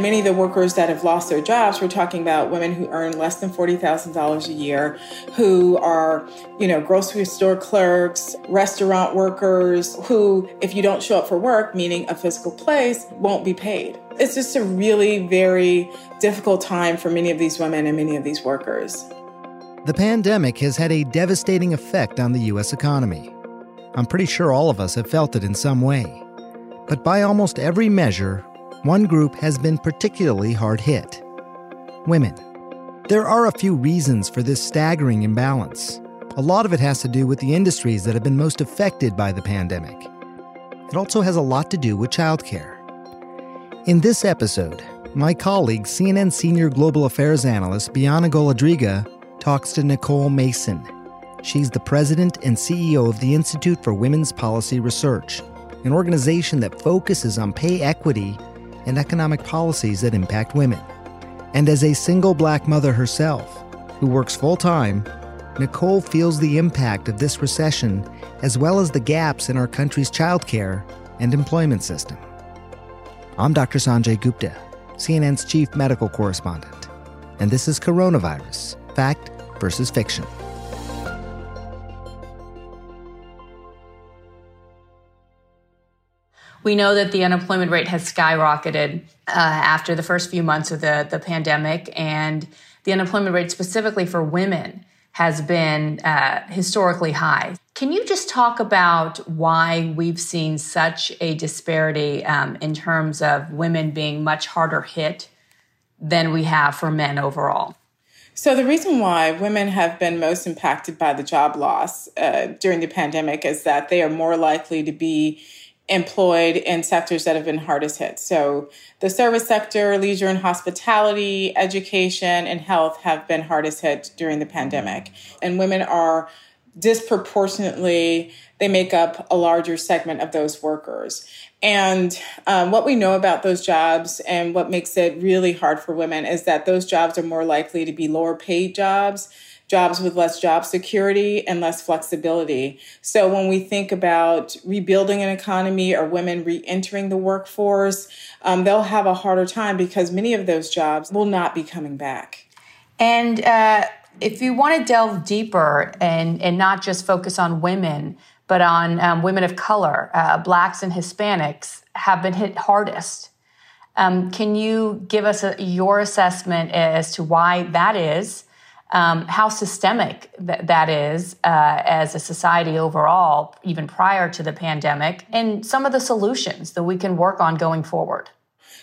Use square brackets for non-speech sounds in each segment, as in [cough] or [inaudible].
Many of the workers that have lost their jobs, we're talking about women who earn less than $40,000 a year, who are, you know, grocery store clerks, restaurant workers, who, if you don't show up for work, meaning a physical place, won't be paid. It's just a really very difficult time for many of these women and many of these workers. The pandemic has had a devastating effect on the U.S. economy. I'm pretty sure all of us have felt it in some way. But by almost every measure, one group has been particularly hard hit women. There are a few reasons for this staggering imbalance. A lot of it has to do with the industries that have been most affected by the pandemic. It also has a lot to do with childcare. In this episode, my colleague, CNN Senior Global Affairs Analyst Bianna Golodryga, talks to Nicole Mason. She's the president and CEO of the Institute for Women's Policy Research, an organization that focuses on pay equity and economic policies that impact women. And as a single black mother herself, who works full time, Nicole feels the impact of this recession as well as the gaps in our country's childcare and employment system. I'm Dr. Sanjay Gupta, CNN's chief medical correspondent, and this is Coronavirus Fact versus Fiction. We know that the unemployment rate has skyrocketed uh, after the first few months of the, the pandemic, and the unemployment rate specifically for women has been uh, historically high. Can you just talk about why we've seen such a disparity um, in terms of women being much harder hit than we have for men overall? So, the reason why women have been most impacted by the job loss uh, during the pandemic is that they are more likely to be employed in sectors that have been hardest hit. So, the service sector, leisure and hospitality, education, and health have been hardest hit during the pandemic. And women are disproportionately, they make up a larger segment of those workers. And um, what we know about those jobs and what makes it really hard for women is that those jobs are more likely to be lower paid jobs, jobs with less job security and less flexibility. So when we think about rebuilding an economy or women re entering the workforce, um, they'll have a harder time because many of those jobs will not be coming back. And uh, if you want to delve deeper and, and not just focus on women, but on um, women of color, uh, blacks and Hispanics have been hit hardest. Um, can you give us a, your assessment as to why that is, um, how systemic th- that is uh, as a society overall, even prior to the pandemic, and some of the solutions that we can work on going forward?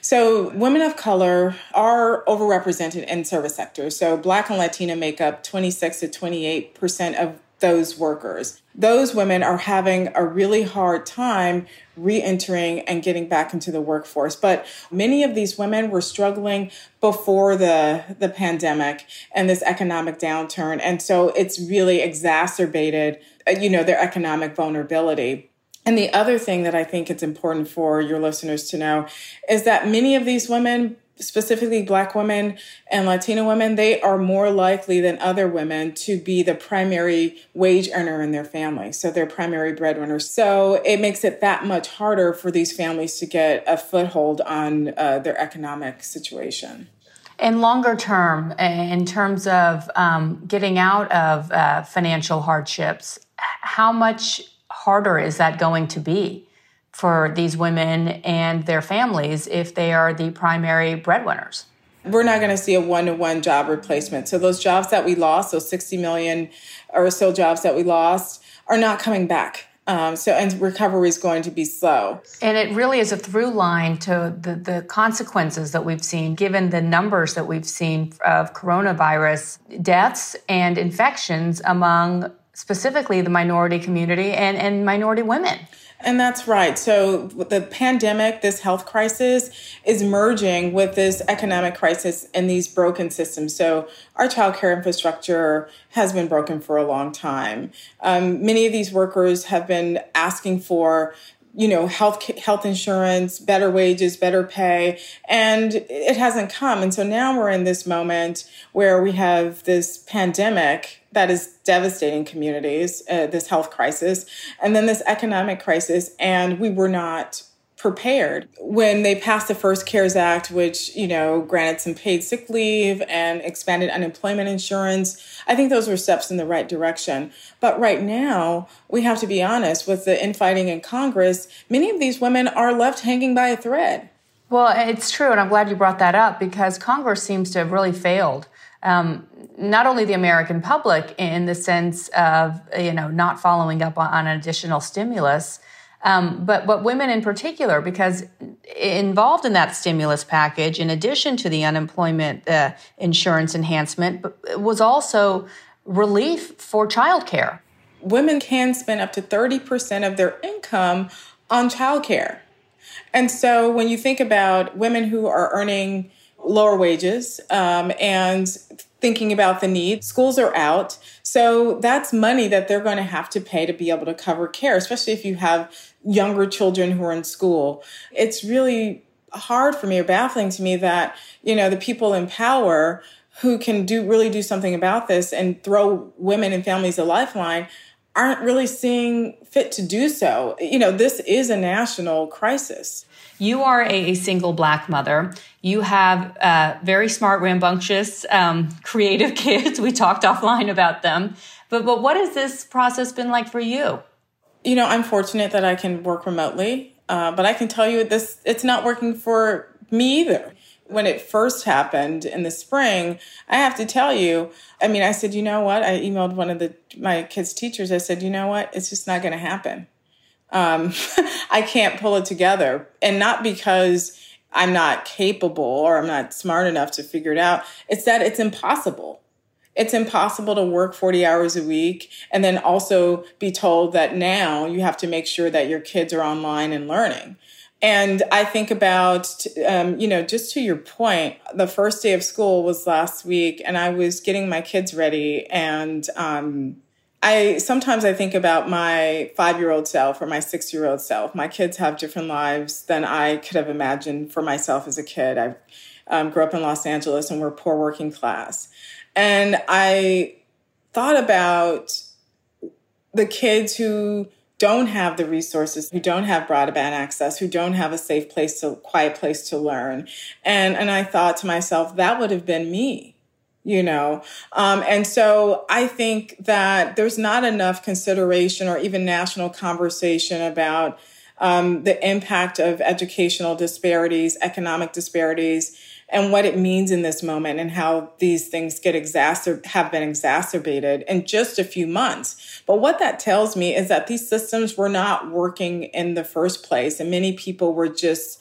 So, women of color are overrepresented in service sectors. So, Black and Latina make up 26 to 28 percent of those workers. Those women are having a really hard time re entering and getting back into the workforce. But many of these women were struggling before the, the pandemic and this economic downturn. And so it's really exacerbated, uh, you know, their economic vulnerability. And the other thing that I think it's important for your listeners to know is that many of these women specifically black women and Latina women, they are more likely than other women to be the primary wage earner in their family. So they're primary breadwinners. So it makes it that much harder for these families to get a foothold on uh, their economic situation. And longer term, in terms of um, getting out of uh, financial hardships, how much harder is that going to be? For these women and their families if they are the primary breadwinners. We're not going to see a one to one job replacement. So, those jobs that we lost, those 60 million or so jobs that we lost, are not coming back. Um, so, and recovery is going to be slow. And it really is a through line to the, the consequences that we've seen, given the numbers that we've seen of coronavirus deaths and infections among specifically the minority community and, and minority women. And that's right. So the pandemic, this health crisis, is merging with this economic crisis and these broken systems. So our childcare infrastructure has been broken for a long time. Um, many of these workers have been asking for you know health health insurance better wages better pay and it hasn't come and so now we're in this moment where we have this pandemic that is devastating communities uh, this health crisis and then this economic crisis and we were not prepared. When they passed the first cares act which you know granted some paid sick leave and expanded unemployment insurance i think those were steps in the right direction. But right now we have to be honest with the infighting in congress many of these women are left hanging by a thread. Well it's true and i'm glad you brought that up because congress seems to have really failed. Um, not only the American public in the sense of you know not following up on, on additional stimulus, um, but but women in particular, because involved in that stimulus package, in addition to the unemployment uh, insurance enhancement, was also relief for childcare. Women can spend up to thirty percent of their income on childcare, and so when you think about women who are earning lower wages um, and thinking about the need. Schools are out. So that's money that they're going to have to pay to be able to cover care, especially if you have younger children who are in school. It's really hard for me or baffling to me that, you know, the people in power who can do really do something about this and throw women and families a lifeline aren't really seeing fit to do so. You know, this is a national crisis. You are a, single black mother. You have uh, very smart, rambunctious, um, creative [laughs] kids. We talked offline about them. But, but what has this process been like for you? You know, I'm fortunate that I can work remotely, uh, but I can tell you this it's not working for me either. When it first happened in the spring, I have to tell you, I mean, I said, you know what? I emailed one of the my kids' teachers. I said, you know what? It's just not going to happen um, [laughs] I can't pull it together. And not because I'm not capable or I'm not smart enough to figure it out. It's that it's impossible. It's impossible to work 40 hours a week and then also be told that now you have to make sure that your kids are online and learning. And I think about, um, you know, just to your point, the first day of school was last week, and I was getting my kids ready, and um, I sometimes I think about my five year old self or my six year old self. My kids have different lives than I could have imagined for myself as a kid. I um, grew up in Los Angeles and we're poor working class. And I thought about the kids who don't have the resources, who don't have broadband access, who don't have a safe place to quiet place to learn. And and I thought to myself, that would have been me you know um, and so i think that there's not enough consideration or even national conversation about um, the impact of educational disparities economic disparities and what it means in this moment and how these things get exacerb- have been exacerbated in just a few months but what that tells me is that these systems were not working in the first place and many people were just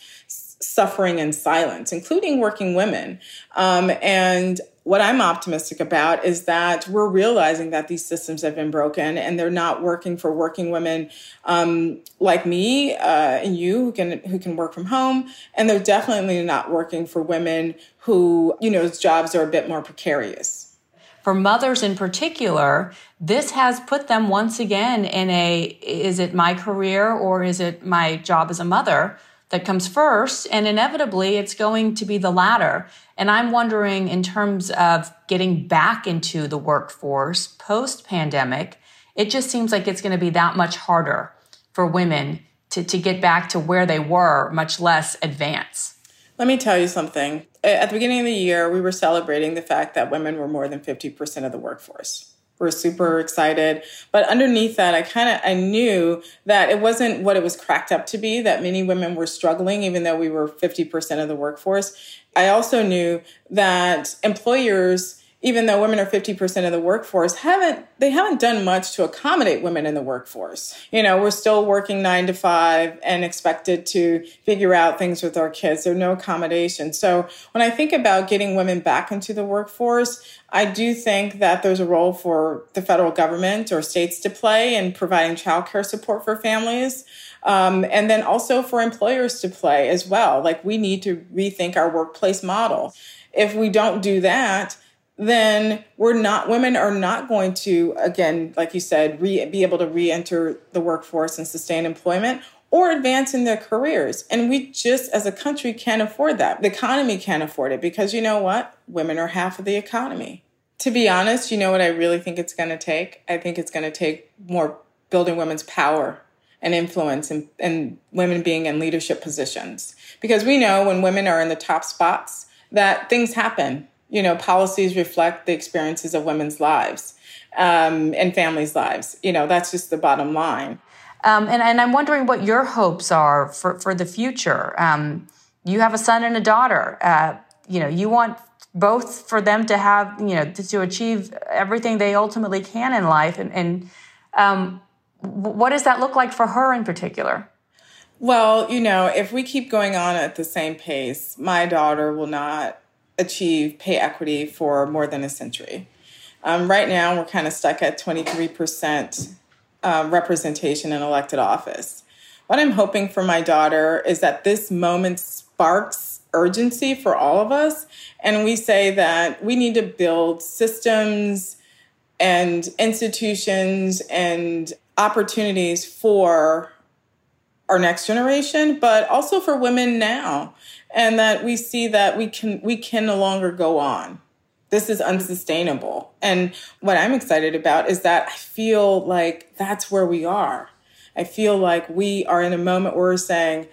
suffering in silence, including working women. Um, and what I'm optimistic about is that we're realizing that these systems have been broken and they're not working for working women um, like me uh, and you who can who can work from home, and they're definitely not working for women who you know jobs are a bit more precarious. For mothers in particular, this has put them once again in a is it my career or is it my job as a mother? That comes first, and inevitably it's going to be the latter. And I'm wondering, in terms of getting back into the workforce post pandemic, it just seems like it's going to be that much harder for women to, to get back to where they were, much less advance. Let me tell you something. At the beginning of the year, we were celebrating the fact that women were more than 50% of the workforce were super excited. But underneath that i kind of i knew that it wasn't what it was cracked up to be that many women were struggling even though we were 50% of the workforce. I also knew that employers even though women are 50% of the workforce haven't they haven't done much to accommodate women in the workforce you know we're still working nine to five and expected to figure out things with our kids there's no accommodation so when i think about getting women back into the workforce i do think that there's a role for the federal government or states to play in providing childcare support for families Um, and then also for employers to play as well. Like we need to rethink our workplace model. If we don't do that, then we're not women are not going to again like you said re, be able to re-enter the workforce and sustain employment or advance in their careers. And we just as a country can't afford that. The economy can't afford it because you know what? Women are half of the economy. To be honest you know what i really think it's going to take? I think it's going to take more building women's power and influence and, and women being in leadership positions. Because we know when women are in the top spots that things happen you know, policies reflect the experiences of women's lives um, and families' lives. You know, that's just the bottom line. Um, and, and I'm wondering what your hopes are for, for the future. Um, you have a son and a daughter. Uh, you know, you want both for them to have, you know, to, to achieve everything they ultimately can in life. And, and um, what does that look like for her in particular? Well, you know, if we keep going on at the same pace, my daughter will not achieve pay equity for more than a century. Um, right now, we're kind of stuck at 23% uh, representation in elected office. What I'm hoping for my daughter is that this moment sparks urgency for all of us. And we say that we need to build systems and institutions and opportunities for our next generation, but also for women now and that we see that we can we can no longer go on. This is unsustainable. And what i'm excited about is that i feel like that's where we are. I feel like we are in a moment where we're saying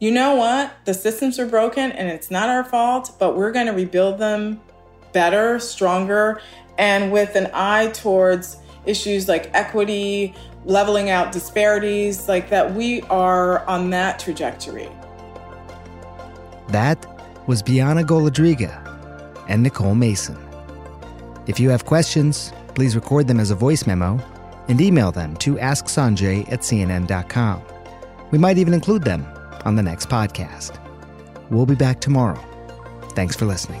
you know what? The systems are broken and it's not our fault but we're going to rebuild them better stronger and with an eye towards issues like equity leveling out disparities like that we are on that trajectory that was Bianna Golodryga and Nicole Mason. If you have questions, please record them as a voice memo and email them to asksanjay at cnn.com. We might even include them on the next podcast. We'll be back tomorrow. Thanks for listening.